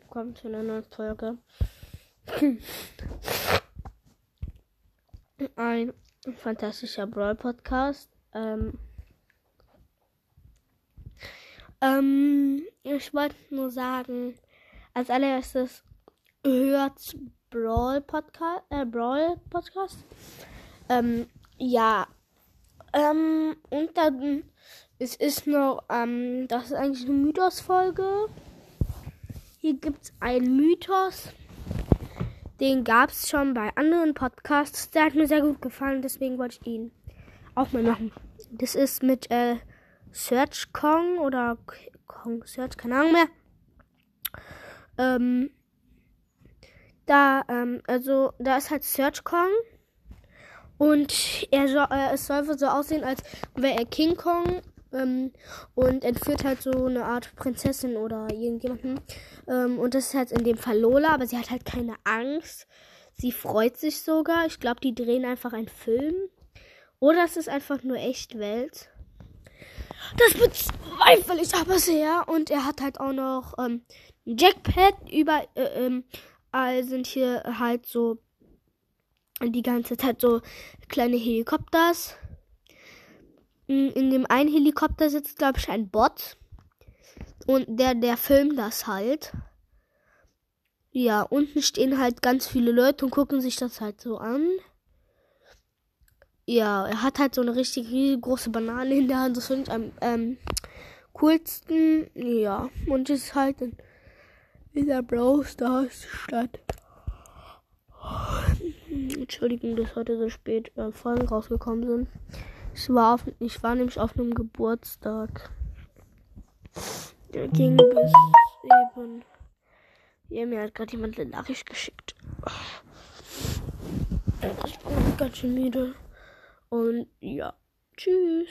willkommen zu einer neuen Folge. Ein fantastischer Brawl Podcast. Ähm, ähm, ich wollte nur sagen, als allererstes hört Brawl Podcast, äh, Brawl Podcast. Ähm, ja. Ähm, und dann, es ist noch, ähm, das ist eigentlich eine Mythos-Folge. Hier gibt es einen Mythos. Den gab es schon bei anderen Podcasts. Der hat mir sehr gut gefallen, deswegen wollte ich ihn auch mal machen. Das ist mit äh, Search Kong oder Kong Search, keine Ahnung mehr. Ähm, da, ähm, also, da ist halt Search Kong. Und er soll, äh, es soll so aussehen, als wäre er King Kong ähm, und entführt halt so eine Art Prinzessin oder irgendjemanden. Ähm, und das ist halt in dem Fall Lola, aber sie hat halt keine Angst. Sie freut sich sogar. Ich glaube, die drehen einfach einen Film. Oder es ist einfach nur echt Welt. Das bezweifle ich aber sehr. Und er hat halt auch noch ähm, ein Jackpad. Überall äh, ähm, sind hier halt so die ganze Zeit so kleine Helikopters. In dem einen Helikopter sitzt, glaube ich, ein Bot. Und der, der filmt das halt. Ja, unten stehen halt ganz viele Leute und gucken sich das halt so an. Ja, er hat halt so eine richtig große Banane in der Hand. Das finde ich am ähm, coolsten. Ja, und ist halt in, in der Brawl Stars Stadt. Entschuldigung, dass heute so spät äh, Folgen rausgekommen sind. Ich war, auf, ich war nämlich auf einem Geburtstag. Der ging bis eben. Ja, mir hat gerade jemand eine Nachricht geschickt. Ich bin ganz schön müde. Und ja, tschüss.